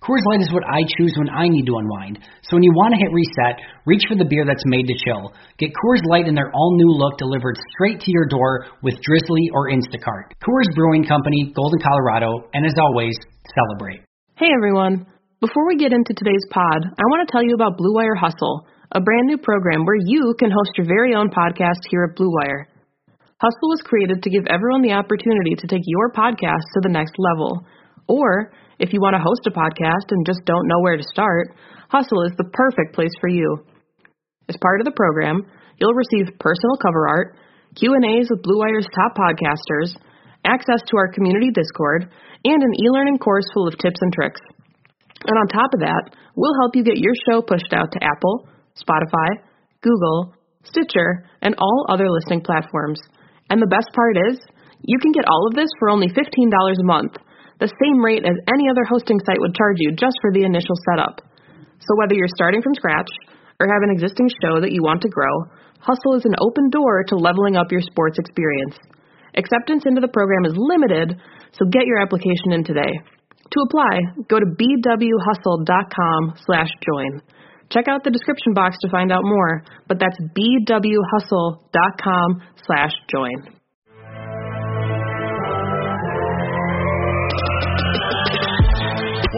Coors Light is what I choose when I need to unwind. So when you want to hit reset, reach for the beer that's made to chill. Get Coors Light in their all new look delivered straight to your door with Drizzly or Instacart. Coors Brewing Company, Golden, Colorado, and as always, celebrate. Hey everyone. Before we get into today's pod, I want to tell you about Blue Wire Hustle, a brand new program where you can host your very own podcast here at Blue Wire. Hustle was created to give everyone the opportunity to take your podcast to the next level. Or, if you want to host a podcast and just don't know where to start, Hustle is the perfect place for you. As part of the program, you'll receive personal cover art, Q&As with Blue Wire's top podcasters, access to our community Discord, and an e-learning course full of tips and tricks. And on top of that, we'll help you get your show pushed out to Apple, Spotify, Google, Stitcher, and all other listening platforms. And the best part is, you can get all of this for only $15 a month, the same rate as any other hosting site would charge you just for the initial setup. So whether you're starting from scratch or have an existing show that you want to grow, Hustle is an open door to leveling up your sports experience. Acceptance into the program is limited, so get your application in today. To apply, go to bwhustle.com/join. Check out the description box to find out more, but that's bwhustle.com/join.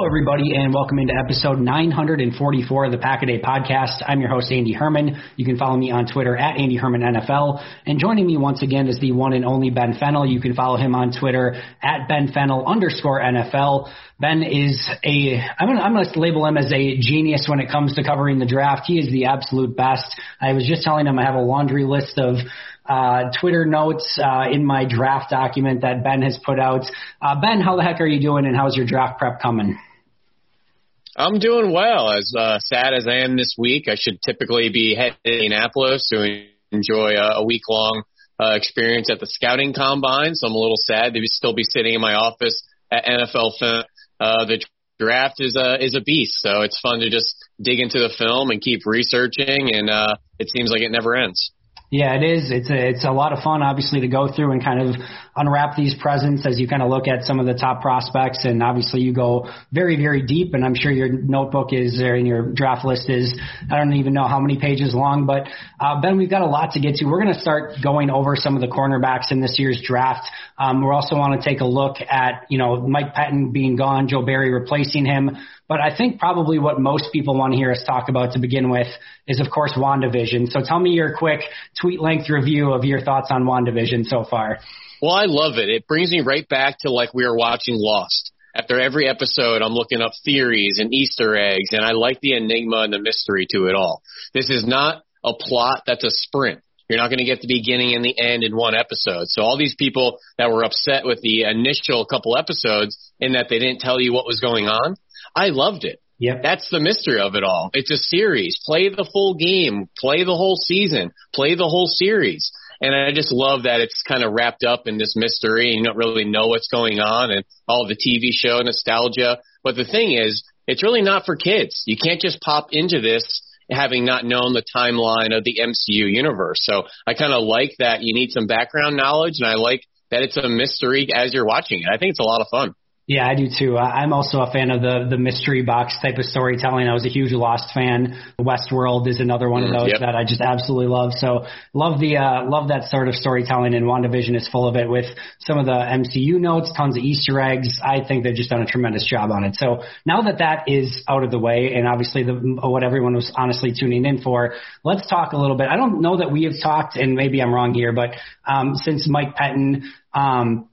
Hello, everybody, and welcome into episode 944 of the Pack a Day Podcast. I'm your host, Andy Herman. You can follow me on Twitter at Andy Herman NFL. And joining me once again is the one and only Ben Fennell. You can follow him on Twitter at Ben Fennell underscore NFL. Ben is a, I'm gonna, I'm gonna label him as a genius when it comes to covering the draft. He is the absolute best. I was just telling him I have a laundry list of uh, Twitter notes uh, in my draft document that Ben has put out. Uh, ben, how the heck are you doing, and how's your draft prep coming? I'm doing well. As uh, sad as I am this week, I should typically be heading to Indianapolis to enjoy a, a week long uh, experience at the scouting combine. So I'm a little sad to still be sitting in my office at NFL Film. Uh, the draft is a is a beast, so it's fun to just dig into the film and keep researching, and uh, it seems like it never ends. Yeah, it is. It's a, it's a lot of fun, obviously, to go through and kind of unwrap these presents as you kind of look at some of the top prospects. And obviously, you go very, very deep. And I'm sure your notebook is or in your draft list is, I don't even know how many pages long. But uh, Ben, we've got a lot to get to. We're going to start going over some of the cornerbacks in this year's draft. Um, we also want to take a look at, you know, Mike Pettine being gone, Joe Barry replacing him. But I think probably what most people want to hear us talk about to begin with is, of course, WandaVision. So tell me your quick tweet length review of your thoughts on WandaVision so far. Well, I love it. It brings me right back to like we were watching Lost. After every episode, I'm looking up theories and Easter eggs, and I like the enigma and the mystery to it all. This is not a plot that's a sprint. You're not going to get the beginning and the end in one episode. So all these people that were upset with the initial couple episodes in that they didn't tell you what was going on, I loved it. Yep. That's the mystery of it all. It's a series. Play the full game. Play the whole season. Play the whole series. And I just love that it's kind of wrapped up in this mystery and you don't really know what's going on and all the TV show nostalgia. But the thing is, it's really not for kids. You can't just pop into this having not known the timeline of the MCU universe. So I kind of like that you need some background knowledge and I like that it's a mystery as you're watching it. I think it's a lot of fun. Yeah, I do too. I'm also a fan of the the mystery box type of storytelling. I was a huge Lost fan. Westworld is another one of mm, those yep. that I just absolutely love. So love the uh, love that sort of storytelling, and WandaVision is full of it with some of the MCU notes, tons of Easter eggs. I think they've just done a tremendous job on it. So now that that is out of the way, and obviously the, what everyone was honestly tuning in for, let's talk a little bit. I don't know that we have talked, and maybe I'm wrong here, but um, since Mike Pettine um,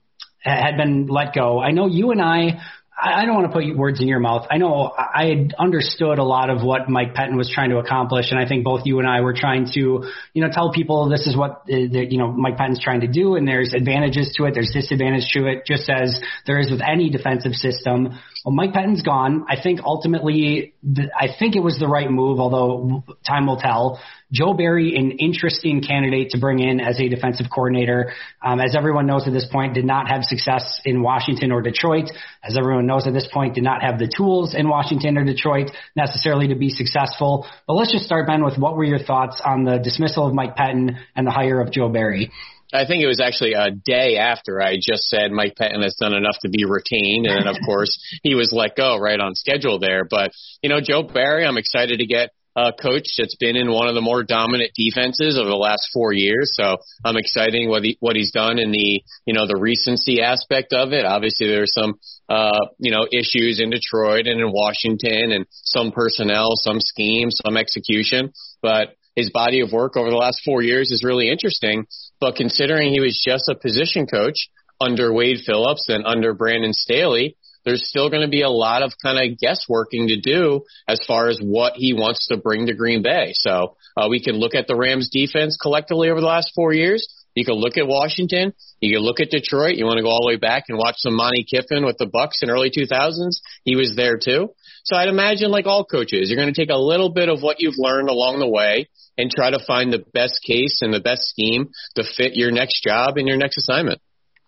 had been let go. I know you and I I don't want to put words in your mouth. I know I had understood a lot of what Mike Pettine was trying to accomplish, and I think both you and I were trying to, you know, tell people this is what uh, the, you know Mike Pettine's trying to do, and there's advantages to it, there's disadvantages to it, just as there is with any defensive system. Well, Mike Pettine's gone. I think ultimately, I think it was the right move, although time will tell. Joe Barry, an interesting candidate to bring in as a defensive coordinator. Um, as everyone knows at this point, did not have success in Washington or Detroit. As everyone knows at this point, did not have the tools in Washington or Detroit necessarily to be successful. But let's just start, Ben, with what were your thoughts on the dismissal of Mike Pettine and the hire of Joe Barry? I think it was actually a day after I just said Mike Pettine has done enough to be retained, and then of course he was let go right on schedule there. But you know, Joe Barry, I'm excited to get a coach that's been in one of the more dominant defenses over the last four years. So I'm excited what he, what he's done in the you know the recency aspect of it. Obviously, there's some uh, you know issues in Detroit and in Washington, and some personnel, some schemes, some execution, but his body of work over the last four years is really interesting. But considering he was just a position coach under Wade Phillips and under Brandon Staley, there's still going to be a lot of kind of guessworking to do as far as what he wants to bring to Green Bay. So uh, we can look at the Rams defense collectively over the last four years. You can look at Washington. You can look at Detroit. You want to go all the way back and watch some Monte Kiffin with the Bucs in early 2000s. He was there too. So I'd imagine, like all coaches, you're going to take a little bit of what you've learned along the way and try to find the best case and the best scheme to fit your next job and your next assignment.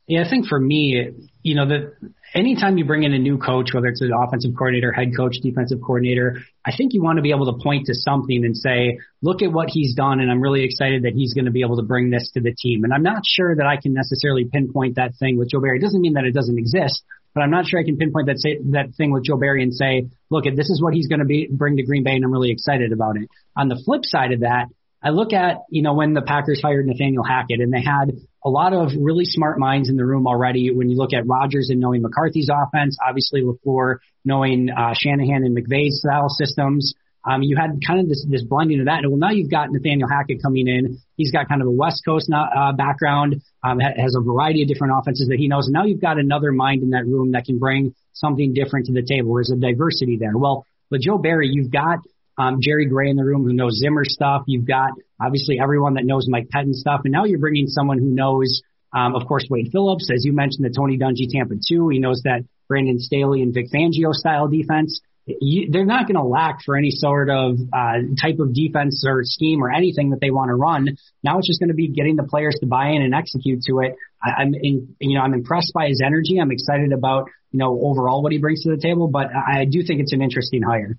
Yeah, I think for me, you know, the anytime you bring in a new coach, whether it's an offensive coordinator, head coach, defensive coordinator, I think you want to be able to point to something and say, look at what he's done, and I'm really excited that he's going to be able to bring this to the team. And I'm not sure that I can necessarily pinpoint that thing with Joe Barry. It doesn't mean that it doesn't exist, but I'm not sure I can pinpoint that say, that thing with Joe Barry and say, look, this is what he's going to be bring to Green Bay, and I'm really excited about it. On the flip side of that, I look at, you know, when the Packers hired Nathaniel Hackett and they had a lot of really smart minds in the room already. When you look at Rodgers and knowing McCarthy's offense, obviously LaFleur knowing uh, Shanahan and McVay's style systems, um, you had kind of this, this blending of that. And well, now you've got Nathaniel Hackett coming in. He's got kind of a West Coast uh, background, um, has a variety of different offenses that he knows. And now you've got another mind in that room that can bring something different to the table. There's a diversity there. Well, with Joe Barry, you've got um, Jerry Gray in the room who knows Zimmer stuff. You've got obviously everyone that knows Mike Pettine stuff, and now you're bringing someone who knows, um, of course, Wade Phillips, as you mentioned, the Tony Dungy Tampa 2. He knows that Brandon Staley and Vic Fangio style defense. You, they're not going to lack for any sort of uh, type of defense or scheme or anything that they want to run. Now it's just going to be getting the players to buy in and execute to it. I, I'm, in, you know, I'm impressed by his energy. I'm excited about, you know, overall what he brings to the table. But I do think it's an interesting hire.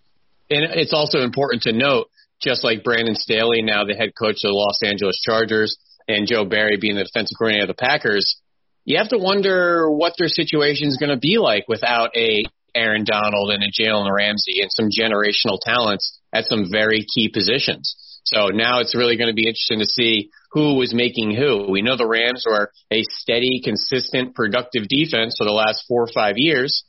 And it's also important to note, just like Brandon Staley, now the head coach of the Los Angeles Chargers, and Joe Barry being the defensive coordinator of the Packers, you have to wonder what their situation is going to be like without a Aaron Donald and a Jalen Ramsey and some generational talents at some very key positions. So now it's really going to be interesting to see who was making who. We know the Rams were a steady, consistent, productive defense for the last four or five years.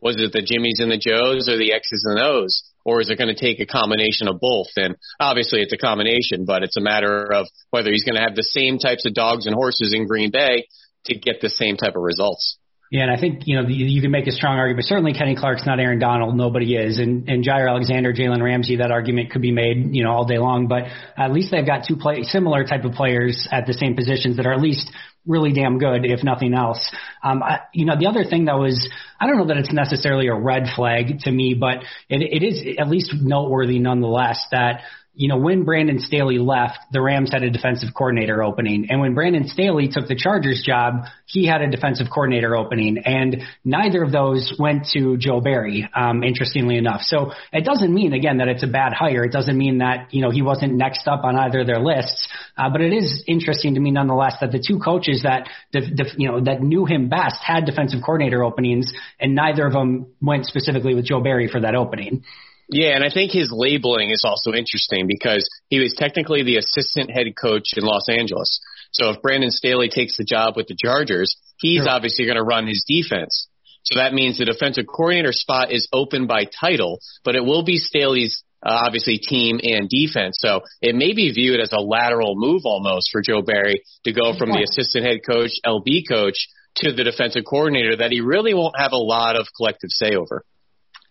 Was it the Jimmies and the Joes or the X's and O's? or is it going to take a combination of both? And obviously it's a combination, but it's a matter of whether he's going to have the same types of dogs and horses in Green Bay to get the same type of results. Yeah, and I think you know you, you can make a strong argument. Certainly, Kenny Clark's not Aaron Donald. Nobody is, and and Jaire Alexander, Jalen Ramsey. That argument could be made, you know, all day long. But at least they've got two play similar type of players at the same positions that are at least really damn good, if nothing else. Um, I, you know, the other thing that was, I don't know that it's necessarily a red flag to me, but it, it is at least noteworthy nonetheless that you know, when Brandon Staley left, the Rams had a defensive coordinator opening. And when Brandon Staley took the Chargers job, he had a defensive coordinator opening. And neither of those went to Joe Barry, um, interestingly enough. So it doesn't mean, again, that it's a bad hire. It doesn't mean that, you know, he wasn't next up on either of their lists. Uh, but it is interesting to me nonetheless that the two coaches that, def, def, you know, that knew him best had defensive coordinator openings and neither of them went specifically with Joe Barry for that opening. Yeah, and I think his labeling is also interesting because he was technically the assistant head coach in Los Angeles. So if Brandon Staley takes the job with the Chargers, he's sure. obviously going to run his defense. So that means the defensive coordinator spot is open by title, but it will be Staley's uh, obviously team and defense. So it may be viewed as a lateral move almost for Joe Barry to go from the assistant head coach, LB coach, to the defensive coordinator that he really won't have a lot of collective say over.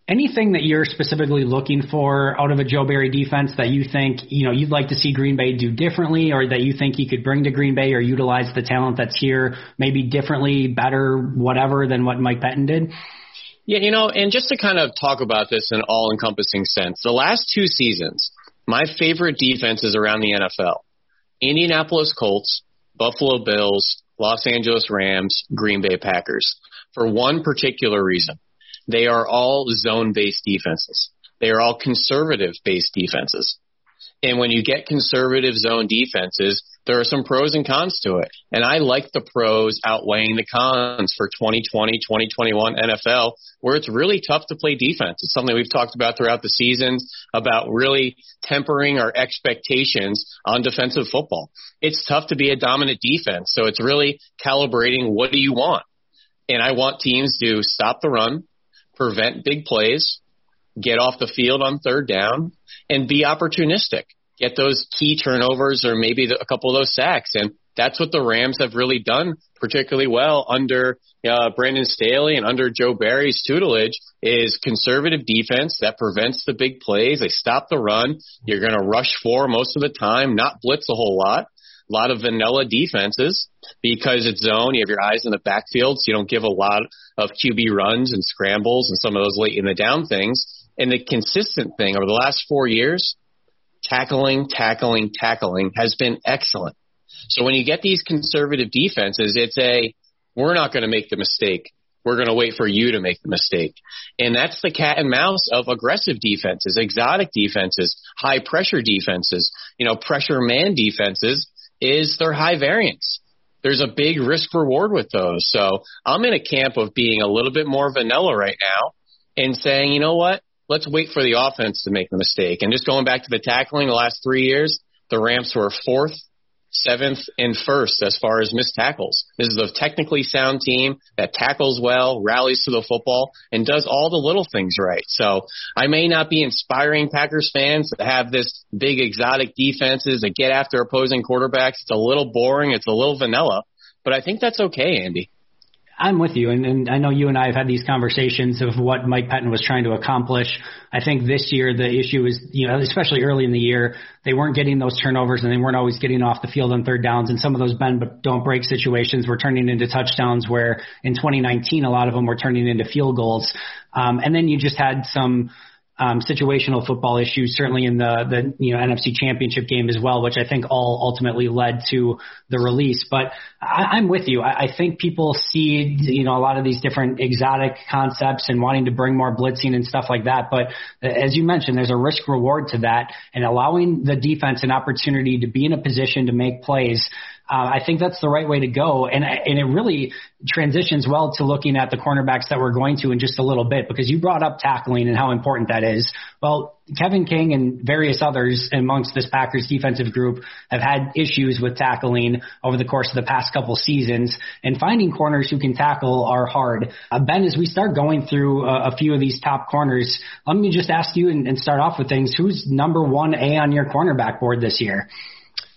Anything that you're specifically looking for out of a Joe Barry defense that you think, you know, you'd like to see Green Bay do differently or that you think he could bring to Green Bay or utilize the talent that's here maybe differently, better, whatever than what Mike Pettine did? Yeah, you know, and just to kind of talk about this in all encompassing sense, the last two seasons, my favorite defenses around the NFL Indianapolis Colts, Buffalo Bills, Los Angeles Rams, Green Bay Packers, for one particular reason. They are all zone based defenses. They are all conservative based defenses. And when you get conservative zone defenses, there are some pros and cons to it. And I like the pros outweighing the cons for 2020, 2021 NFL, where it's really tough to play defense. It's something we've talked about throughout the seasons about really tempering our expectations on defensive football. It's tough to be a dominant defense. So it's really calibrating what do you want? And I want teams to stop the run, prevent big plays, get off the field on third down, and be opportunistic. Get those key turnovers or maybe a couple of those sacks. And that's what the Rams have really done particularly well under uh, Brandon Staley and under Joe Barry's tutelage is conservative defense that prevents the big plays. They stop the run. You're going to rush four most of the time, not blitz a whole lot. A lot of vanilla defenses because it's zone. You have your eyes in the backfield, so you don't give a lot of QB runs and scrambles and some of those late in the down things. And the consistent thing over the last four years, tackling, tackling, tackling has been excellent. So when you get these conservative defenses, it's a we're not going to make the mistake. We're going to wait for you to make the mistake. And that's the cat and mouse of aggressive defenses, exotic defenses, high pressure defenses, you know, pressure man defenses is their high variance there's a big risk reward with those. So I'm in a camp of being a little bit more vanilla right now and saying, you know what? Let's wait for the offense to make the mistake. And just going back to the tackling the last three years, the Rams were fourth seventh and first as far as missed tackles. This is a technically sound team that tackles well, rallies to the football, and does all the little things right. So I may not be inspiring Packers fans to have this big exotic defenses that get after opposing quarterbacks. It's a little boring. It's a little vanilla, but I think that's okay, Andy. I'm with you, and, and I know you and I have had these conversations of what Mike Pettine was trying to accomplish. I think this year the issue is, you know, especially early in the year, they weren't getting those turnovers and they weren't always getting off the field on third downs, and some of those bend but don't break situations were turning into touchdowns. Where in 2019, a lot of them were turning into field goals, um, and then you just had some um, situational football issues, certainly in the the you know NFC Championship game as well, which I think all ultimately led to the release. But I, I'm with you. I, I think people see you know a lot of these different exotic concepts and wanting to bring more blitzing and stuff like that. But as you mentioned, there's a risk reward to that, and allowing the defense an opportunity to be in a position to make plays uh, I think that's the right way to go, and and it really transitions well to looking at the cornerbacks that we're going to in just a little bit because you brought up tackling and how important that is. Well, Kevin King and various others amongst this Packers defensive group have had issues with tackling over the course of the past couple seasons, and finding corners who can tackle are hard. Uh, ben, as we start going through a, a few of these top corners, let me just ask you and, and start off with things. Who's number one A on your cornerback board this year?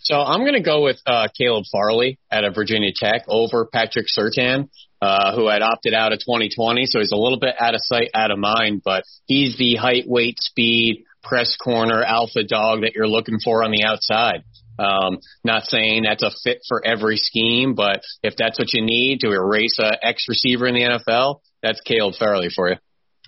So I'm going to go with uh, Caleb Farley out of Virginia Tech over Patrick Surtain, uh, who had opted out of 2020. So he's a little bit out of sight, out of mind, but he's the height, weight, speed, press corner, alpha dog that you're looking for on the outside. Um, not saying that's a fit for every scheme, but if that's what you need to erase a X receiver in the NFL, that's Caleb Farley for you.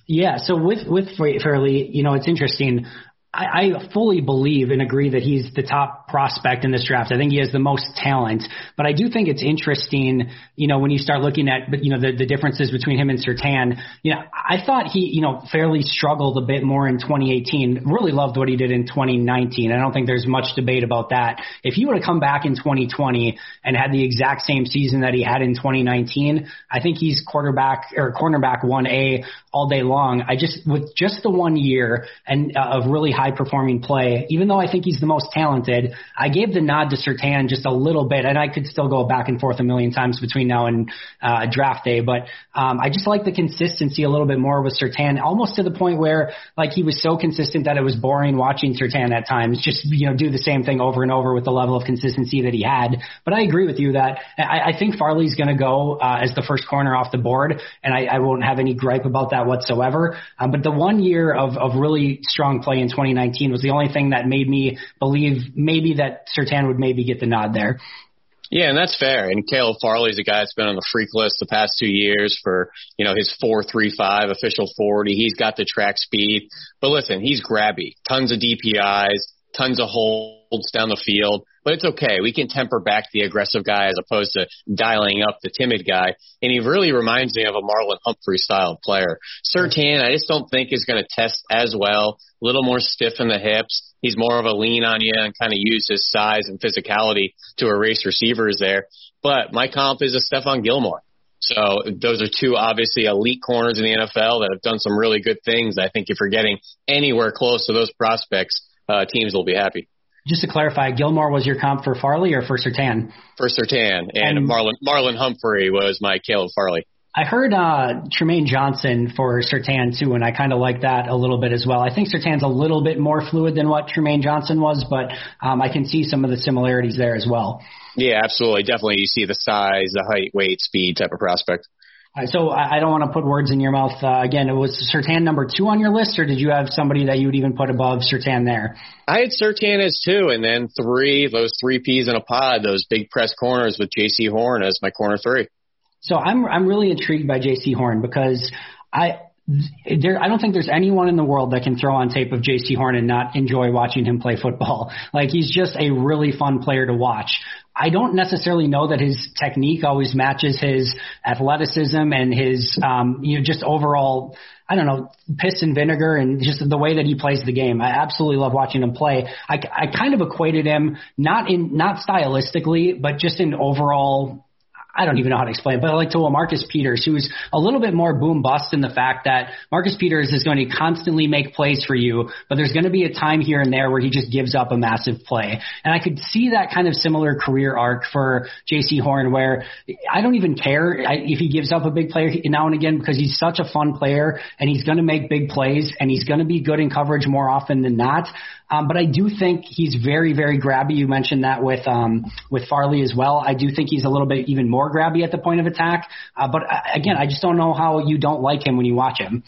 Yeah, so with with Farley, you know, it's interesting. I, I fully believe and agree that he's the top prospect in this draft. I think he has the most talent, but I do think it's interesting, you know, when you start looking at, you know, the, the differences between him and Surtain. You know, I thought he, you know, fairly struggled a bit more in 2018. Really loved what he did in 2019. I don't think there's much debate about that. If he would have come back in 2020 and had the exact same season that he had in 2019, I think he's quarterback or cornerback 1A all day long. I just, with just the one year and uh, of really high high performing play. Even though I think he's the most talented, I gave the nod to Surtain just a little bit, and I could still go back and forth a million times between now and uh, draft day. But um, I just like the consistency a little bit more with Surtain, almost to the point where like he was so consistent that it was boring watching Surtain at times. Just you know do the same thing over and over with the level of consistency that he had. But I agree with you that I, I think Farley's going to go uh, as the first corner off the board, and I, I won't have any gripe about that whatsoever. Um, but the one year of of really strong play in 20. 2019 was the only thing that made me believe maybe that Surtain would maybe get the nod there. Yeah, and that's fair. And Caleb Farley's a guy that's been on the freak list the past two years for, you know, his four three five official forty. He's got the track speed. But listen, he's grabby. Tons of DPIs, tons of holds down the field but it's okay. We can temper back the aggressive guy as opposed to dialing up the timid guy. And he really reminds me of a Marlon Humphrey style player. Surtain, I just don't think is going to test as well. A little more stiff in the hips. He's more of a lean on you and kind of use his size and physicality to erase receivers there. But my comp is a Stephon Gilmore. So those are two obviously elite corners in the NFL that have done some really good things. I think if you're getting anywhere close to those prospects, uh, teams will be happy. Just to clarify, Gilmore was your comp for Farley or for Surtain? For Surtain, and, and Marlon Marlon Humphrey was my Caleb Farley. I heard uh, Trumaine Johnson for Surtain too, and I kind of like that a little bit as well. I think Surtain's a little bit more fluid than what Trumaine Johnson was, but um, I can see some of the similarities there as well. Yeah, absolutely. Definitely, you see the size, the height, weight, speed type of prospect. So I don't want to put words in your mouth. Uh, again, it was Surtain number two on your list, or did you have somebody that you would even put above Surtain there? I had Surtain as two, and then three, those three peas in a pod, those big press corners with Jaycee Horn as my corner three. So I'm I'm really intrigued by Jaycee Horn because I there, I don't think there's anyone in the world that can throw on tape of Jaycee Horn and not enjoy watching him play football. Like he's just a really fun player to watch. I don't necessarily know that his technique always matches his athleticism and his, um, you know, just overall, I don't know, piss and vinegar and just the way that he plays the game. I absolutely love watching him play. I, I kind of equated him not in, not stylistically, but just in overall I don't even know how to explain it, but I like to Marcus Peters, who's a little bit more boom bust in the fact that Marcus Peters is going to constantly make plays for you, but there's going to be a time here and there where he just gives up a massive play. And I could see that kind of similar career arc for Jaycee Horn where I don't even care if he gives up a big player now and again because he's such a fun player and he's going to make big plays and he's going to be good in coverage more often than not. Um, but I do think he's very, very grabby. You mentioned that with um, with Farley as well. I do think he's a little bit even more grabby at the point of attack. Uh, but uh, again, I just don't know how you don't like him when you watch him.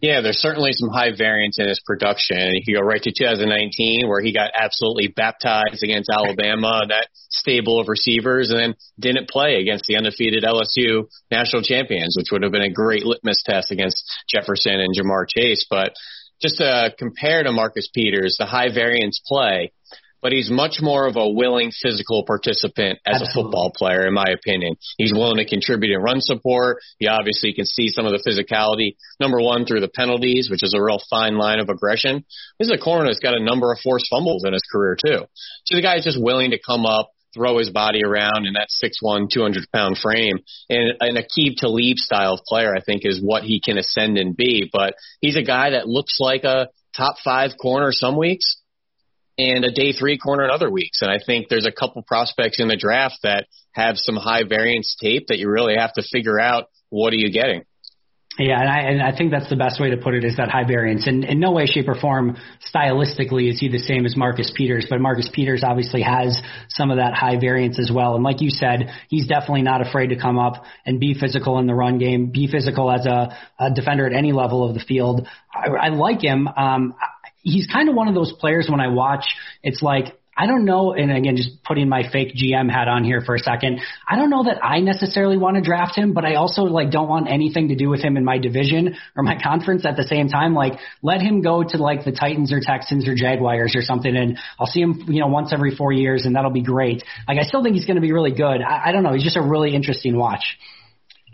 Yeah, there's certainly some high variance in his production. You go right to 2019 where he got absolutely baptized against Alabama, that stable of receivers, and then didn't play against the undefeated LSU national champions, which would have been a great litmus test against Jefferson and Ja'Marr Chase. But just to compare to Marcus Peters, the high variance play, but he's much more of a willing physical participant as Absolutely. a football player, in my opinion. He's willing to contribute in run support. He obviously can see some of the physicality. Number one, through the penalties, which is a real fine line of aggression. This is a corner that's got a number of forced fumbles in his career, too. So the guy's just willing to come up, throw his body around in that 6'1", 200 pound frame. And, and Aqib Talib style of player, I think, is what he can ascend and be. But he's a guy that looks like a top five corner some weeks and a day three corner in other weeks. And I think there's a couple prospects in the draft that have some high variance tape that you really have to figure out what are you getting. Yeah, and I, and I think that's the best way to put it is that high variance. And in no way, shape, or form, stylistically, is he the same as Marcus Peters. But Marcus Peters obviously has some of that high variance as well. And like you said, he's definitely not afraid to come up and be physical in the run game, be physical as a, a defender at any level of the field. I, I like him. Um, he's kind of one of those players when I watch, it's like I don't know, and again, just putting my fake GM hat on here for a second. I don't know that I necessarily want to draft him, but I also like don't want anything to do with him in my division or my conference at the same time. Like, let him go to like the Titans or Texans or Jaguars or something, and I'll see him, you know, once every four years, and that'll be great. Like, I still think he's going to be really good. I, I don't know. He's just a really interesting watch.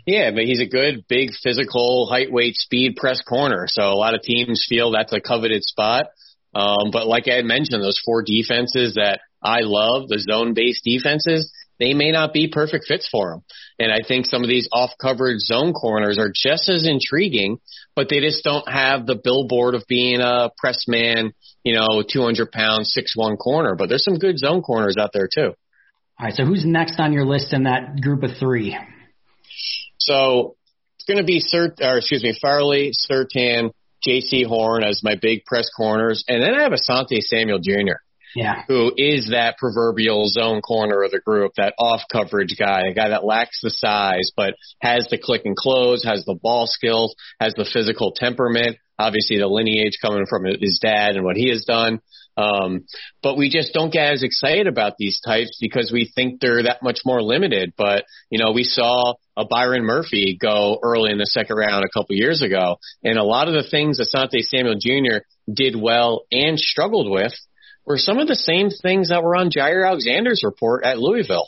Yeah, but he's a good, big, physical, height, weight, speed press corner. So a lot of teams feel that's a coveted spot. Um, but like I mentioned, those four defenses that I love, the zone based defenses, they may not be perfect fits for him. And I think some of these off coverage zone corners are just as intriguing, but they just don't have the billboard of being a press man, you know, 200 pound, six one corner. But there's some good zone corners out there too. All right. So who's next on your list in that group of three? So it's going to be Sir, or excuse me, Farley, Surtain, Jaycee Horn as my big press corners, and then I have Asante Samuel Jr. Yeah. Who is that proverbial zone corner of the group, that off coverage guy, a guy that lacks the size, but has the click and close, has the ball skills, has the physical temperament, obviously the lineage coming from his dad and what he has done. Um, but we just don't get as excited about these types because we think they're that much more limited. But, you know, we saw a Byron Murphy go early in the second round a couple years ago. And a lot of the things Asante Samuel Jr. did well and struggled with were some of the same things that were on Jaire Alexander's report at Louisville.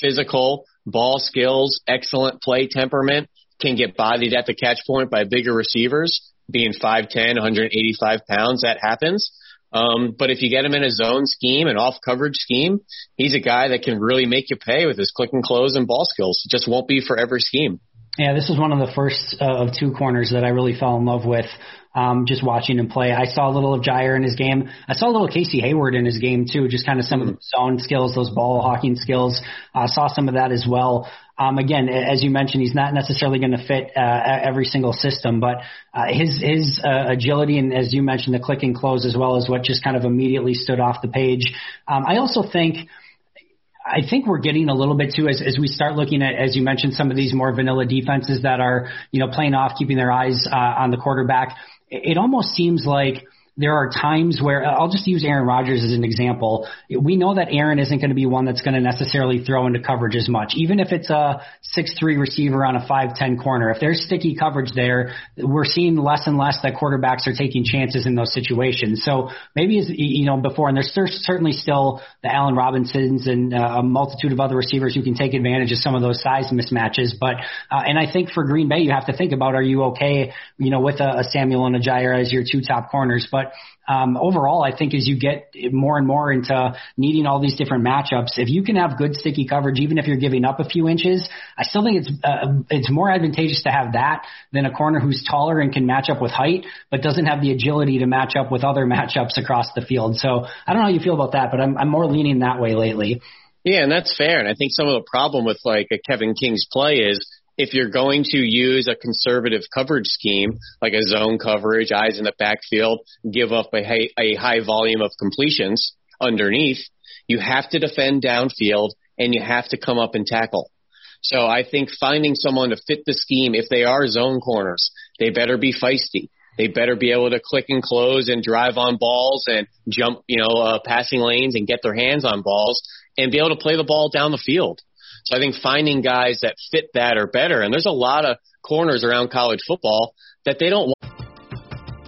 Physical, ball skills, excellent play temperament, can get bodied at the catch point by bigger receivers, being 5'10, 185 pounds, that happens. Um, but if you get him in a zone scheme, an off coverage scheme, he's a guy that can really make you pay with his click and close and ball skills. It just won't be for every scheme. Yeah, this was one of the first uh, of two corners that I really fell in love with. Um, just watching him play, I saw a little of Jaire in his game. I saw a little Casey Hayward in his game too. Just kind of some mm-hmm. of the zone skills, those ball hawking skills. I uh, saw some of that as well. Um, again, as you mentioned, he's not necessarily going to fit uh, every single system, but uh, his his uh, agility and, as you mentioned, the click and close as well as what just kind of immediately stood off the page. Um, I also think. I think we're getting a little bit too as, as we start looking at, as you mentioned, some of these more vanilla defenses that are, you know, playing off, keeping their eyes uh, on the quarterback. It, it almost seems like there are times where I'll just use Aaron Rodgers as an example. We know that Aaron isn't going to be one that's going to necessarily throw into coverage as much, even if it's a six-three receiver on a five-ten corner. If there's sticky coverage there, we're seeing less and less that quarterbacks are taking chances in those situations. So maybe as you know before, and there's certainly still the Allen Robinsons and uh, a multitude of other receivers who can take advantage of some of those size mismatches. But uh, and I think for Green Bay, you have to think about are you okay, you know, with a, a Samuel and a Jaire as your two top corners, but but um, overall, I think as you get more and more into needing all these different matchups, if you can have good sticky coverage, even if you're giving up a few inches, I still think it's uh, it's more advantageous to have that than a corner who's taller and can match up with height, but doesn't have the agility to match up with other matchups across the field. So I don't know how you feel about that, but I'm, I'm more leaning that way lately. Yeah, and that's fair. And I think some of the problem with like a Kevin King's play is if you're going to use a conservative coverage scheme, like a zone coverage, eyes in the backfield, give up a high, a high volume of completions underneath, you have to defend downfield and you have to come up and tackle. So I think finding someone to fit the scheme, if they are zone corners, they better be feisty. They better be able to click and close and drive on balls and jump, you know, uh, passing lanes and get their hands on balls and be able to play the ball down the field. So I think finding guys that fit that are better. And there's a lot of corners around college football that they don't want.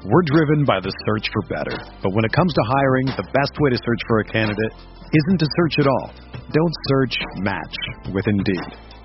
We're driven by the search for better. But when it comes to hiring, the best way to search for a candidate isn't to search at all. Don't search match with Indeed.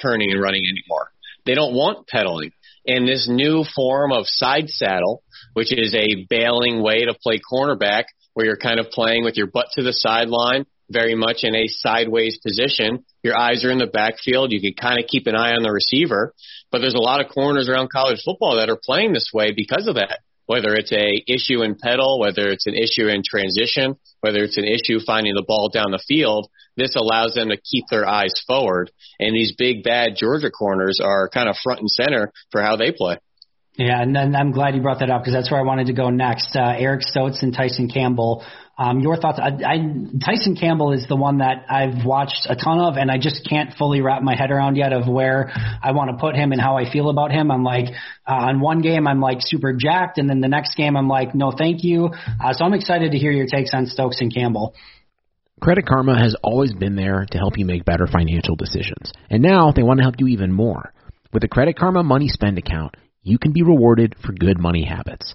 Turning and running anymore. They don't want pedaling. And this new form of side saddle, which is a bailing way to play cornerback, where you're kind of playing with your butt to the sideline, very much in a sideways position. Your eyes are in the backfield. You can kind of keep an eye on the receiver. But there's a lot of corners around college football that are playing this way because of that whether it's a issue in pedal, whether it's an issue in transition, whether it's an issue finding the ball down the field, this allows them to keep their eyes forward. And these big bad Georgia corners are kind of front and center for how they play. Yeah, and, and I'm glad you brought that up because that's where I wanted to go next. Uh, Eric Stokes and Tyson Campbell um, your thoughts? I, I, Tyson Campbell is the one that I've watched a ton of, and I just can't fully wrap my head around yet of where I want to put him and how I feel about him. I'm like, uh, on one game I'm like super jacked, and then the next game I'm like, no, thank you. Uh, so I'm excited to hear your takes on Stokes and Campbell. Credit Karma has always been there to help you make better financial decisions, and now they want to help you even more. With the Credit Karma Money Spend account, you can be rewarded for good money habits.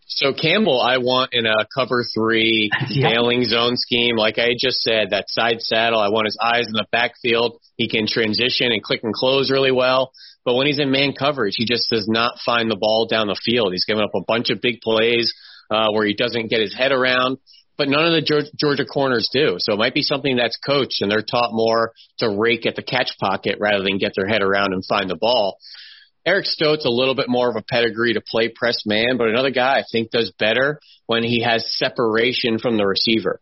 So Campbell, I want in a cover three bailing zone scheme, like I just said, that side saddle. I want his eyes in the backfield. He can transition and click and close really well. But when he's in man coverage, he just does not find the ball down the field. He's given up a bunch of big plays uh, where he doesn't get his head around but none of the Georgia corners do. So it might be something that's coached and they're taught more to rake at the catch pocket rather than get their head around and find the ball. Eric Stokes a little bit more of a pedigree to play press man, but another guy I think does better when he has separation from the receiver.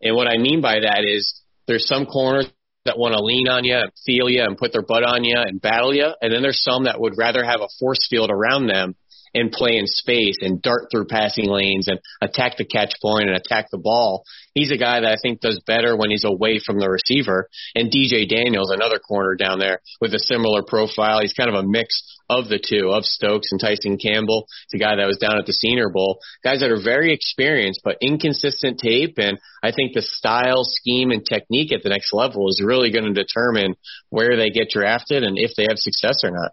And what I mean by that is there's some corners that want to lean on you and feel you and put their butt on you and battle you, and then there's some that would rather have a force field around them and play in space and dart through passing lanes and attack the catch point and attack the ball. He's a guy that I think does better when he's away from the receiver. And DJ Daniels, another corner down there with a similar profile. He's kind of a mix of the two, of Stokes and Tyson Campbell, the guy that was down at the Senior Bowl. Guys that are very experienced but inconsistent tape. And I think the style, scheme, and technique at the next level is really going to determine where they get drafted and if they have success or not.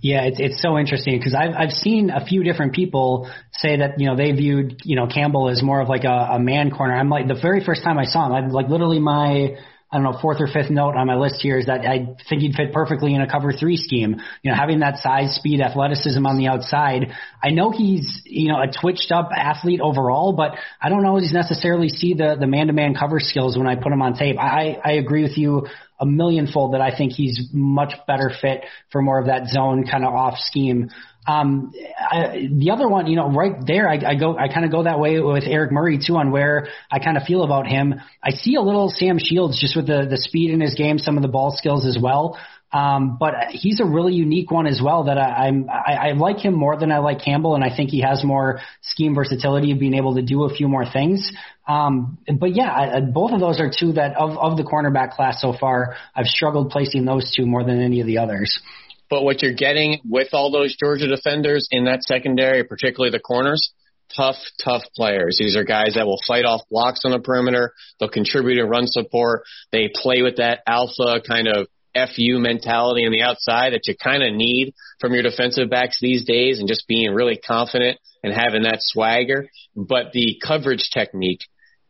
Yeah, it's it's so interesting because I've I've seen a few different people say that you know they viewed you know Campbell as more of like a, a man corner. I'm like the very first time I saw him, I like literally my I don't know, fourth or fifth note on my list here is that I think he'd fit perfectly in a cover three scheme. You know, having that size, speed, athleticism on the outside. I know he's, you know, a twitched up athlete overall, but I don't always necessarily see the, the man to man cover skills when I put him on tape. I, I agree with you a millionfold that I think he's much better fit for more of that zone kind of off scheme. Um, I, the other one, you know, right there, I, I go, I kind of go that way with Eric Murray too on where I kind of feel about him. I see a little Sam Shields just with the the speed in his game, some of the ball skills as well. Um, but he's a really unique one as well that I, I'm, I, I like him more than I like Campbell, and I think he has more scheme versatility of being able to do a few more things. Um, but yeah, I, both of those are two that of, of the cornerback class so far, I've struggled placing those two more than any of the others. But what you're getting with all those Georgia defenders in that secondary, particularly the corners, tough, tough players. These are guys that will fight off blocks on the perimeter. They'll contribute in run support. They play with that alpha kind of FU mentality on the outside that you kind of need from your defensive backs these days and just being really confident and having that swagger. But the coverage technique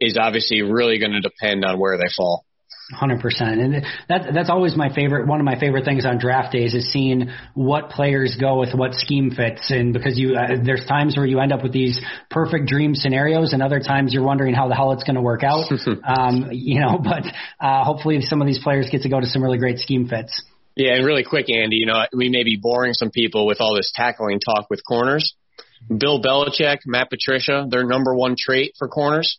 is obviously really going to depend on where they fall. Hundred percent, and that that's always my favorite. One of my favorite things on draft days is seeing what players go with what scheme fits, and because you uh, there's times where you end up with these perfect dream scenarios, and other times you're wondering how the hell it's going to work out. um, you know, but uh, hopefully some of these players get to go to some really great scheme fits. Yeah, and really quick, Andy. You know, we may be boring some people with all this tackling talk with corners. Bill Belichick, Matt Patricia, their number one trait for corners,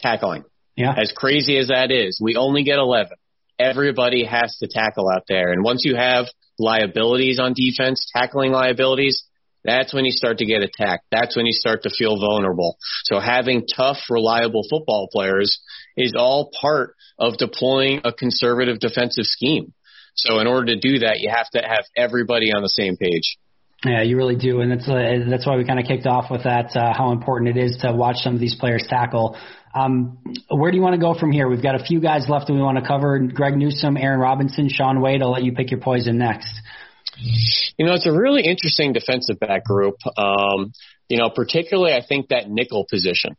tackling. Yeah. As crazy as that is, we only get 11. Everybody has to tackle out there. And once you have liabilities on defense, tackling liabilities, that's when you start to get attacked. That's when you start to feel vulnerable. So having tough, reliable football players is all part of deploying a conservative defensive scheme. So in order to do that, you have to have everybody on the same page. Yeah, you really do, and that's uh, that's why we kind of kicked off with that. Uh, how important it is to watch some of these players tackle. Um, where do you want to go from here? We've got a few guys left that we want to cover: Greg Newsome, Aaron Robinson, Shaun Wade. I'll let you pick your poison next. You know, it's a really interesting defensive back group. Um, you know, particularly I think that nickel position.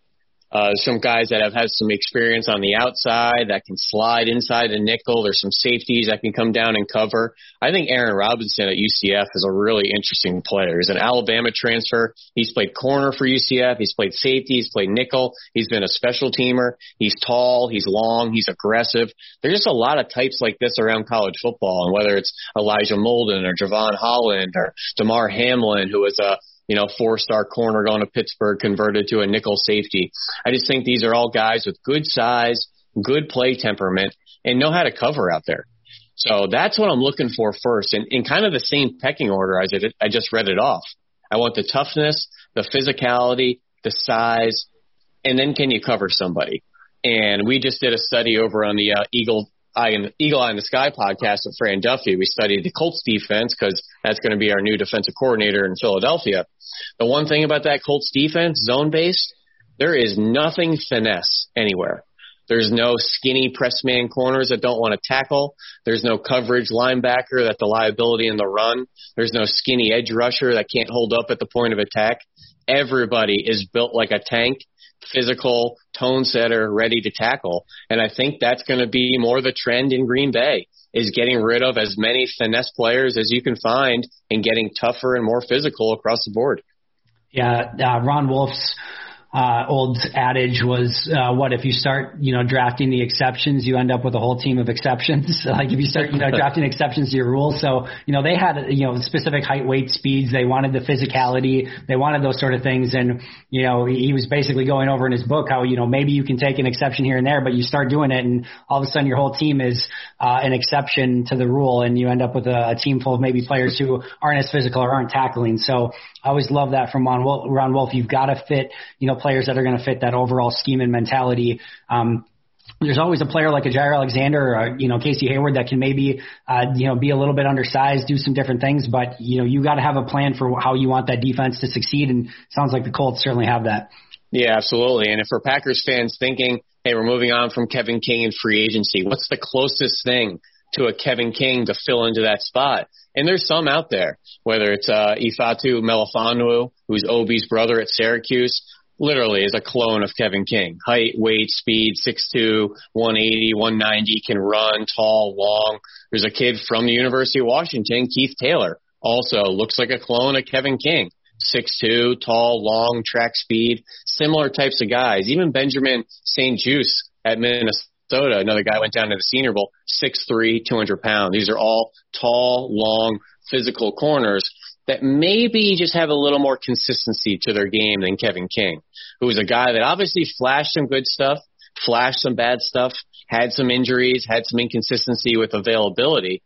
Uh, some guys that have had some experience on the outside that can slide inside the nickel. There's some safeties that can come down and cover. I think Aaron Robinson at UCF is a really interesting player. He's an Alabama transfer. He's played corner for UCF. He's played safety. He's played nickel. He's been a special teamer. He's tall. He's long. He's aggressive. There's just a lot of types like this around college football. And whether it's Elijah Molden or Jevon Holland or Damar Hamlin, who is a you know, four star corner going to Pittsburgh, converted to a nickel safety. I just think these are all guys with good size, good play temperament, and know how to cover out there. So that's what I'm looking for first, and in kind of the same pecking order it, I just read it off. I want the toughness, the physicality, the size, and then can you cover somebody? And we just did a study over on the uh, Eagle Eye in, Eagle Eye in the Sky podcast with Fran Duffy. We studied the Colts defense because that's going to be our new defensive coordinator in Philadelphia. The one thing about that Colts defense, zone based, there is nothing finesse anywhere. There's no skinny press man corners that don't want to tackle. There's no coverage linebacker that's the liability in the run. There's no skinny edge rusher that can't hold up at the point of attack. Everybody is built like a tank, physical, tone setter, ready to tackle. And I think that's going to be more the trend in Green Bay is getting rid of as many finesse players as you can find and getting tougher and more physical across the board. Yeah, uh, Ron Wolf's uh, old adage was, uh, what if you start, you know, drafting the exceptions, you end up with a whole team of exceptions. like if you start, you know, drafting exceptions to your rules. So, you know, they had, you know, specific height, weight, speeds. They wanted the physicality. They wanted those sort of things. And, you know, he was basically going over in his book how, you know, maybe you can take an exception here and there, but you start doing it and all of a sudden your whole team is, uh, an exception to the rule and you end up with a, a team full of maybe players who aren't as physical or aren't tackling. So I always love that from Ron Wolf. Ron Wolf. You've got to fit, you know, players that are going to fit that overall scheme and mentality. Um, there's always a player like a Jaire Alexander or, you know, Casey Hayward that can maybe, uh, you know, be a little bit undersized, do some different things, but, you know, you got to have a plan for how you want that defense to succeed. And sounds like the Colts certainly have that. Yeah, absolutely. And if we're Packers fans thinking, hey, we're moving on from Kevin King in free agency, what's the closest thing to a Kevin King to fill into that spot? And there's some out there, whether it's uh, Ifeatu Melifonwu, who's Obi's brother at Syracuse, literally is a clone of Kevin King. Height, weight, speed, 6'2", 180, 190, can run, tall, long. There's a kid from the University of Washington, Keith Taylor, also looks like a clone of Kevin King. 6'2", tall, long, track speed, similar types of guys. Even Benjamin St-Juste at Minnesota another guy went down to the Senior Bowl, 6'3", 200 pounds. These are all tall, long, physical corners that maybe just have a little more consistency to their game than Kevin King, who is a guy that obviously flashed some good stuff, flashed some bad stuff, had some injuries, had some inconsistency with availability.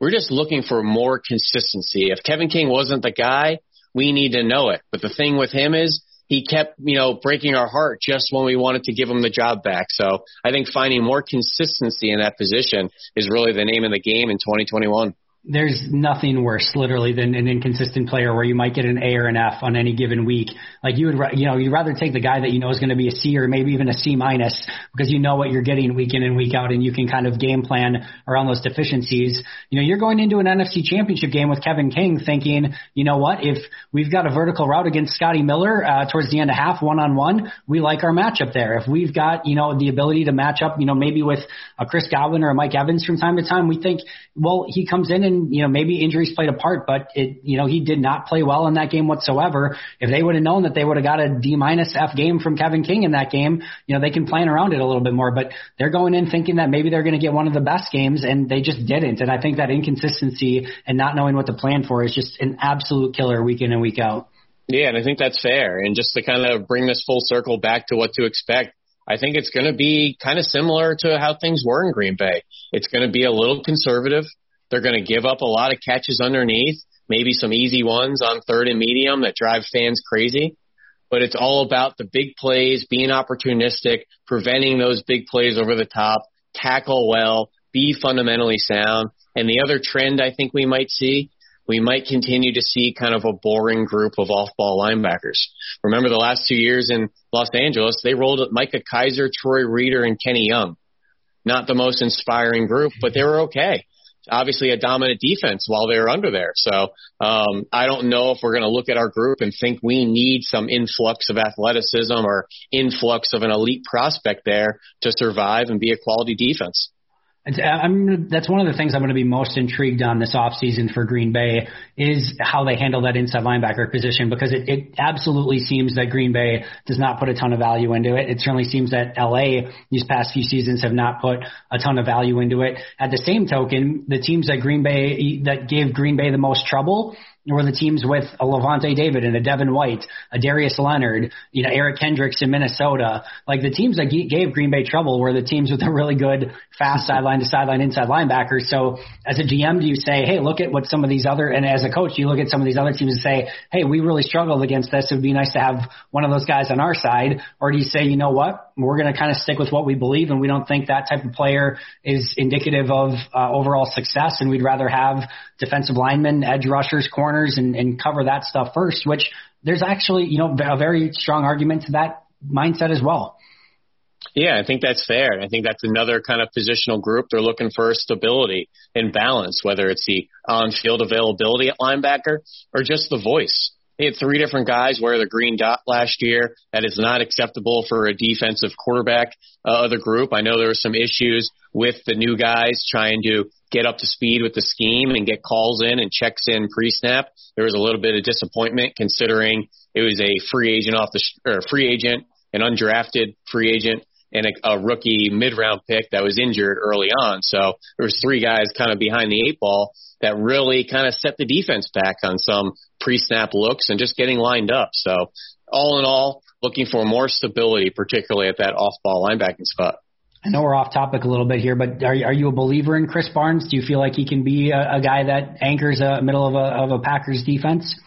We're just looking for more consistency. If Kevin King wasn't the guy, we need to know it. But the thing with him is he kept, you know, breaking our heart just when we wanted to give him the job back. So I think finding more consistency in that position is really the name of the game in 2021. There's nothing worse, literally, than an inconsistent player where you might get an A or an F on any given week. Like you would, you know, you'd rather take the guy that you know is going to be a C or maybe even a C minus because you know what you're getting week in and week out, and you can kind of game plan around those deficiencies. You know, you're going into an NFC Championship game with Kevin King, thinking, you know what, if we've got a vertical route against Scotty Miller uh, towards the end of half, one on one, we like our matchup there. If we've got, you know, the ability to match up, you know, maybe with a Chris Godwin or a Mike Evans from time to time, we think, well, he comes in and and you know maybe injuries played a part, but it you know he did not play well in that game whatsoever. If they would have known that they would have got a D minus F game from Kevin King in that game, you know they can plan around it a little bit more. But they're going in thinking that maybe they're going to get one of the best games, and they just didn't. And I think that inconsistency and not knowing what to plan for is just an absolute killer week in and week out. Yeah, and I think that's fair. And just to kind of bring this full circle back to what to expect, I think it's going to be kind of similar to how things were in Green Bay. It's going to be a little conservative. They're going to give up a lot of catches underneath, maybe some easy ones on third and medium that drive fans crazy. But it's all about the big plays, being opportunistic, preventing those big plays over the top, tackle well, be fundamentally sound. And the other trend I think we might see, we might continue to see kind of a boring group of off-ball linebackers. Remember the last two years in Los Angeles, they rolled Micah Kiser, Troy Reeder, and Kenny Young. Not the most inspiring group, but they were okay obviously a dominant defense while they were under there. So um, I don't know if we're going to look at our group and think we need some influx of athleticism or influx of an elite prospect there to survive and be a quality defense. Uh, I'm, that's one of the things I'm going to be most intrigued on this offseason for Green Bay is how they handle that inside linebacker position because it, it absolutely seems that Green Bay does not put a ton of value into it. It certainly seems that LA these past few seasons have not put a ton of value into it. At the same token, the teams that Green Bay that gave Green Bay the most trouble were the teams with a Lavonte David and a Devin White, a Darius Leonard, you know, Eric Kendricks in Minnesota. Like the teams that gave Green Bay trouble were the teams with the really good fast sideline to sideline inside linebackers. So as a GM, do you say, hey, look at what some of these other, and as a coach, you look at some of these other teams and say, hey, we really struggled against this. It would be nice to have one of those guys on our side. Or do you say, you know what, we're going to kind of stick with what we believe and we don't think that type of player is indicative of uh, overall success and we'd rather have defensive linemen, edge rushers, corners, and, and cover that stuff first, which there's actually, you know, a very strong argument to that mindset as well. Yeah, I think that's fair. I think that's another kind of positional group. They're looking for stability and balance, whether it's the on-field availability at linebacker or just the voice. He had three different guys wear the green dot last year. That is not acceptable for a defensive quarterback uh, of the group. I know there were some issues with the new guys trying to get up to speed with the scheme and get calls in and checks in pre-snap. There was a little bit of disappointment considering it was a free agent off the or free agent, an undrafted free agent, and a, a rookie mid-round pick that was injured early on. So there was three guys kind of behind the eight ball that really kind of set the defense back on some pre-snap looks and just getting lined up. So all in all, looking for more stability, particularly at that off-ball linebacking spot. I know we're off topic a little bit here, but are, are you a believer in Krys Barnes? Do you feel like he can be a, a guy that anchors a middle of a, of a Packers defense?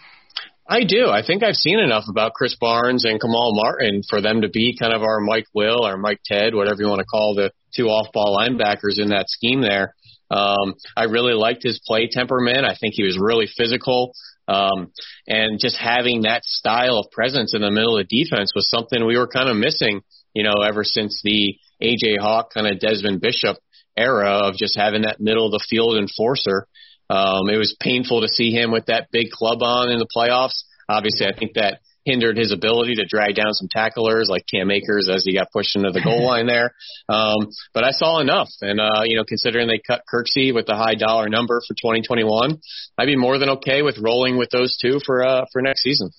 I do. I think I've seen enough about Krys Barnes and Kamal Martin for them to be kind of our Mike Will or Mike Ted, whatever you want to call the two off-ball linebackers in that scheme there. Um, I really liked his play temperament. I think he was really physical. Um, and just having that style of presence in the middle of the defense was something we were kind of missing, you know, ever since the AJ Hawk kind of Desmond Bishop era of just having that middle of the field enforcer. Um, it was painful to see him with that big club on in the playoffs. Obviously, I think that hindered his ability to drag down some tacklers like Cam Akers as he got pushed into the goal line there. Um, but I saw enough, and uh, you know, considering they cut Kirksey with the high dollar number for 2021, I'd be more than okay with rolling with those two for uh, for next season.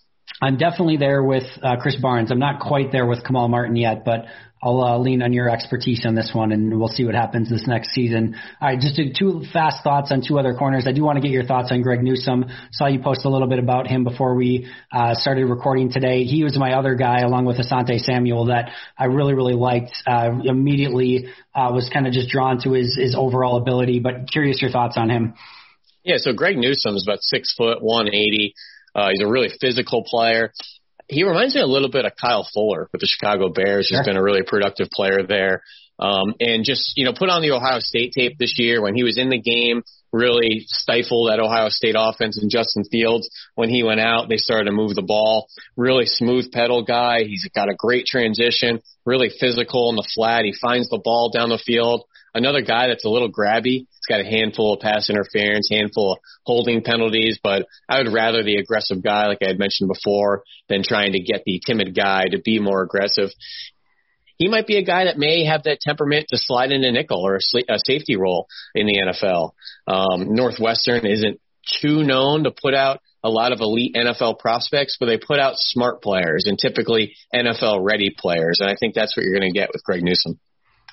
I'm definitely there with uh, Krys Barnes. I'm not quite there with Kamal Martin yet, but I'll uh, lean on your expertise on this one, and we'll see what happens this next season. All right, just two fast thoughts on two other corners. I do want to get your thoughts on Greg Newsome. Saw you post a little bit about him before we uh, started recording today. He was my other guy, along with Asante Samuel, that I really, really liked. Uh, immediately uh, was kind of just drawn to his his overall ability, but curious your thoughts on him. Yeah, so Greg Newsome is about six foot, one eighty. Uh, he's a really physical player he reminds me a little bit of Kyle Fuller with the Chicago Bears. Sure. He's been a really productive player there. Um, and just, you know, put on the Ohio State tape this year when he was in the game, really stifle that Ohio State offense and Justin Fields. When he went out, they started to move the ball. Really smooth pedal guy. He's got a great transition, really physical in the flat. He finds the ball down the field. Another guy that's a little grabby. He's got a handful of pass interference, handful of holding penalties, but I would rather the aggressive guy, like I had mentioned before, than trying to get the timid guy to be more aggressive he might be a guy that may have that temperament to slide into nickel or a, a safety role in the NFL. Um, Northwestern isn't too known to put out a lot of elite NFL prospects, but they put out smart players and typically NFL ready players. And I think that's what you're going to get with Greg Newsome.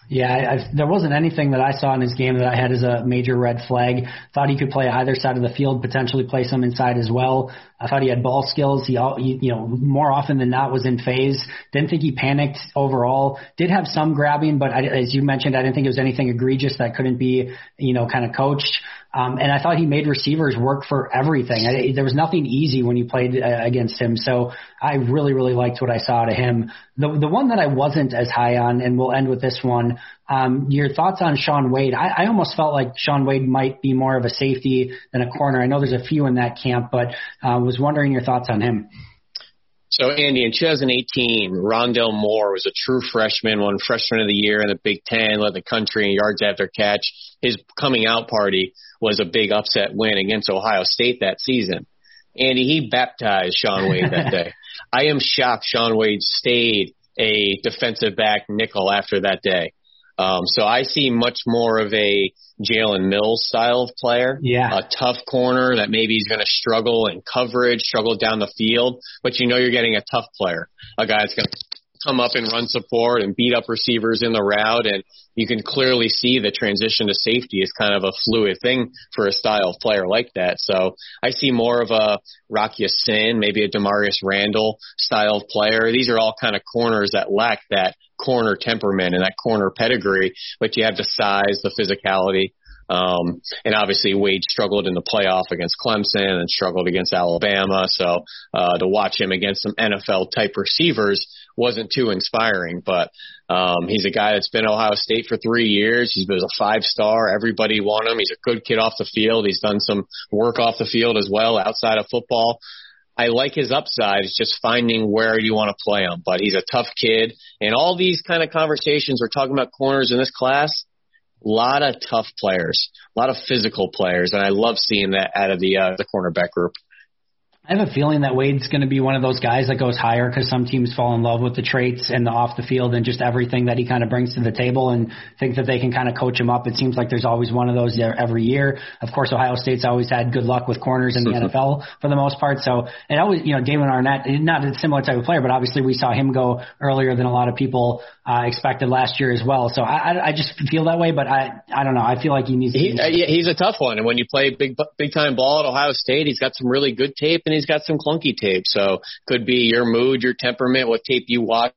Yeah, I, there wasn't anything that I saw in his game that I had as a major red flag. Thought he could play either side of the field, potentially play some inside as well. I thought he had ball skills. He, he, you know, more often than not was in phase. Didn't think he panicked overall. Did have some grabbing, but I, as you mentioned, I didn't think it was anything egregious that couldn't be, you know, kind of coached. Um, and I thought he made receivers work for everything. I, there was nothing easy when you played uh, against him. So I really, really liked what I saw to him. The the one that I wasn't as high on, and we'll end with this one. Um, your thoughts on Shaun Wade? I, I almost felt like Shaun Wade might be more of a safety than a corner. I know there's a few in that camp, but uh, was wondering your thoughts on him. So, Andy, in 2018, Rondale Moore was a true freshman, won freshman of the year in the Big Ten, led the country in yards after catch. His coming out party was a big upset win against Ohio State that season. Andy, he baptized Shaun Wade that day. I am shocked Shaun Wade stayed a defensive back nickel after that day. Um, so I see much more of a Jalen Mills style of player. Yeah. A tough corner that maybe he's going to struggle in coverage, struggle down the field, but you know you're getting a tough player, a guy that's going to come up and run support and beat up receivers in the route. And you can clearly see the transition to safety is kind of a fluid thing for a style of player like that. So I see more of a Rock Ya-Sin, maybe a Damarious Randall style of player. These are all kind of corners that lack that corner temperament and that corner pedigree, but you have the size, the physicality, um, and obviously Wade struggled in the playoff against Clemson and struggled against Alabama. So uh, to watch him against some NFL type receivers wasn't too inspiring. But um, he's a guy that's been Ohio State for three years. He's been a five star. Everybody want him. He's a good kid off the field. He's done some work off the field as well outside of football. I like his upside. It's just finding where you want to play him. But he's a tough kid. And all these kind of conversations we're talking about corners in this class, a lot of tough players, a lot of physical players, and I love seeing that out of the uh, the cornerback group. I have a feeling that Wade's going to be one of those guys that goes higher because some teams fall in love with the traits and the off the field and just everything that he kind of brings to the table and think that they can kind of coach him up. It seems like there's always one of those there every year. Of course, Ohio State's always had good luck with corners in the NFL for the most part. So it always, you know, Damon Arnette, not a similar type of player, but obviously we saw him go earlier than a lot of people uh, expected last year as well. So I, I, I just feel that way, but I, I don't know. I feel like he needs. To he, he's a tough one, and when you play big, big time ball at Ohio State, he's got some really good tape and he's got some clunky tape. So could be your mood, your temperament, what tape you watch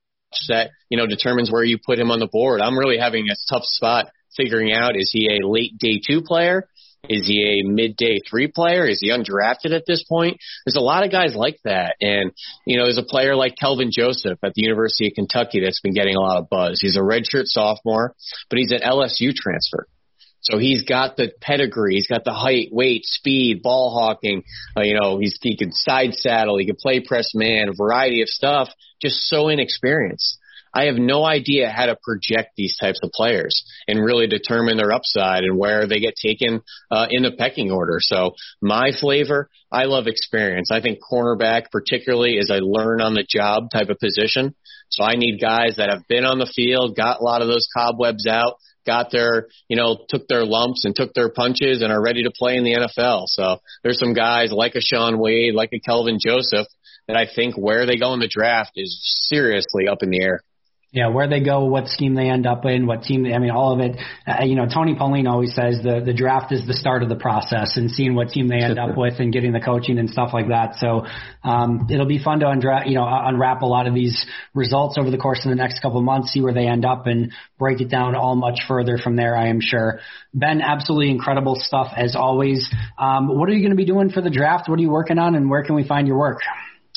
that you know determines where you put him on the board. I'm really having a tough spot figuring out is he a late day two player? Is he a midday three player? Is he undrafted at this point? There's a lot of guys like that. And, you know, there's a player like Kelvin Joseph at the University of Kentucky that's been getting a lot of buzz. He's a redshirt sophomore, but he's an LSU transfer. So he's got the pedigree. He's got the height, weight, speed, ball hawking. Uh, you know, he's, he can side saddle. He can play press man, a variety of stuff. Just so inexperienced. I have no idea how to project these types of players and really determine their upside and where they get taken uh, in the pecking order. So my flavor, I love experience. I think cornerback particularly is a learn on the job type of position. So I need guys that have been on the field, got a lot of those cobwebs out, got their, you know, took their lumps and took their punches and are ready to play in the NFL. So there's some guys like a Shaun Wade, like a Kelvin Joseph that I think where they go in the draft is seriously up in the air. Yeah, where they go, what scheme they end up in, what team. I mean, all of it. Uh, you know, Tony Pauline always says the the draft is the start of the process, and seeing what team they end up with, and getting the coaching and stuff like that. So um, it'll be fun to undra- you know unwrap a lot of these results over the course of the next couple of months, see where they end up, and break it down all much further from there. I am sure. Ben, absolutely incredible stuff as always. Um, what are you going to be doing for the draft? What are you working on, and where can we find your work?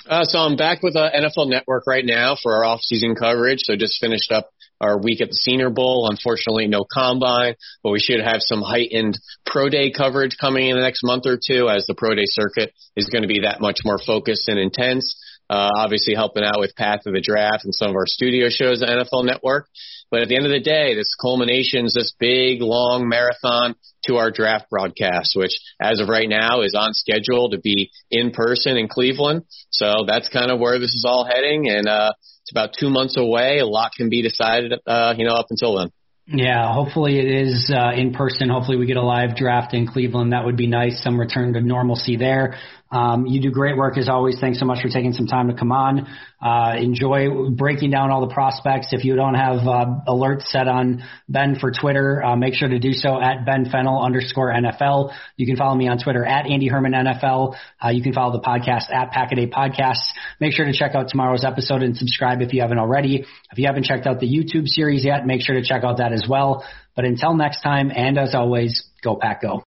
Uh, so I'm back with uh, NFL Network right now for our off-season coverage. So just finished up our week at the Senior Bowl. Unfortunately, no combine, but we should have some heightened pro day coverage coming in the next month or two as the pro day circuit is going to be that much more focused and intense. Uh, obviously helping out with Path of the Draft and some of our studio shows at NFL Network. But at the end of the day, this culminations this big, long marathon to our draft broadcast, which as of right now is on schedule to be in person in Cleveland. So that's kind of where this is all heading. And, uh, it's about two months away. A lot can be decided, uh, you know, up until then. Yeah, hopefully it is uh, in person. Hopefully we get a live draft in Cleveland. That would be nice. Some return to normalcy there. Um, you do great work as always. Thanks so much for taking some time to come on. Uh, enjoy breaking down all the prospects. If you don't have uh, alerts set on Ben for Twitter, uh, make sure to do so at Ben Fennell underscore NFL. You can follow me on Twitter at Andy Herman NFL. Uh, you can follow the podcast at Packaday Podcasts. Make sure to check out tomorrow's episode and subscribe if you haven't already. If you haven't checked out the YouTube series yet, make sure to check out that as well. But until next time, and as always, go Pack Go.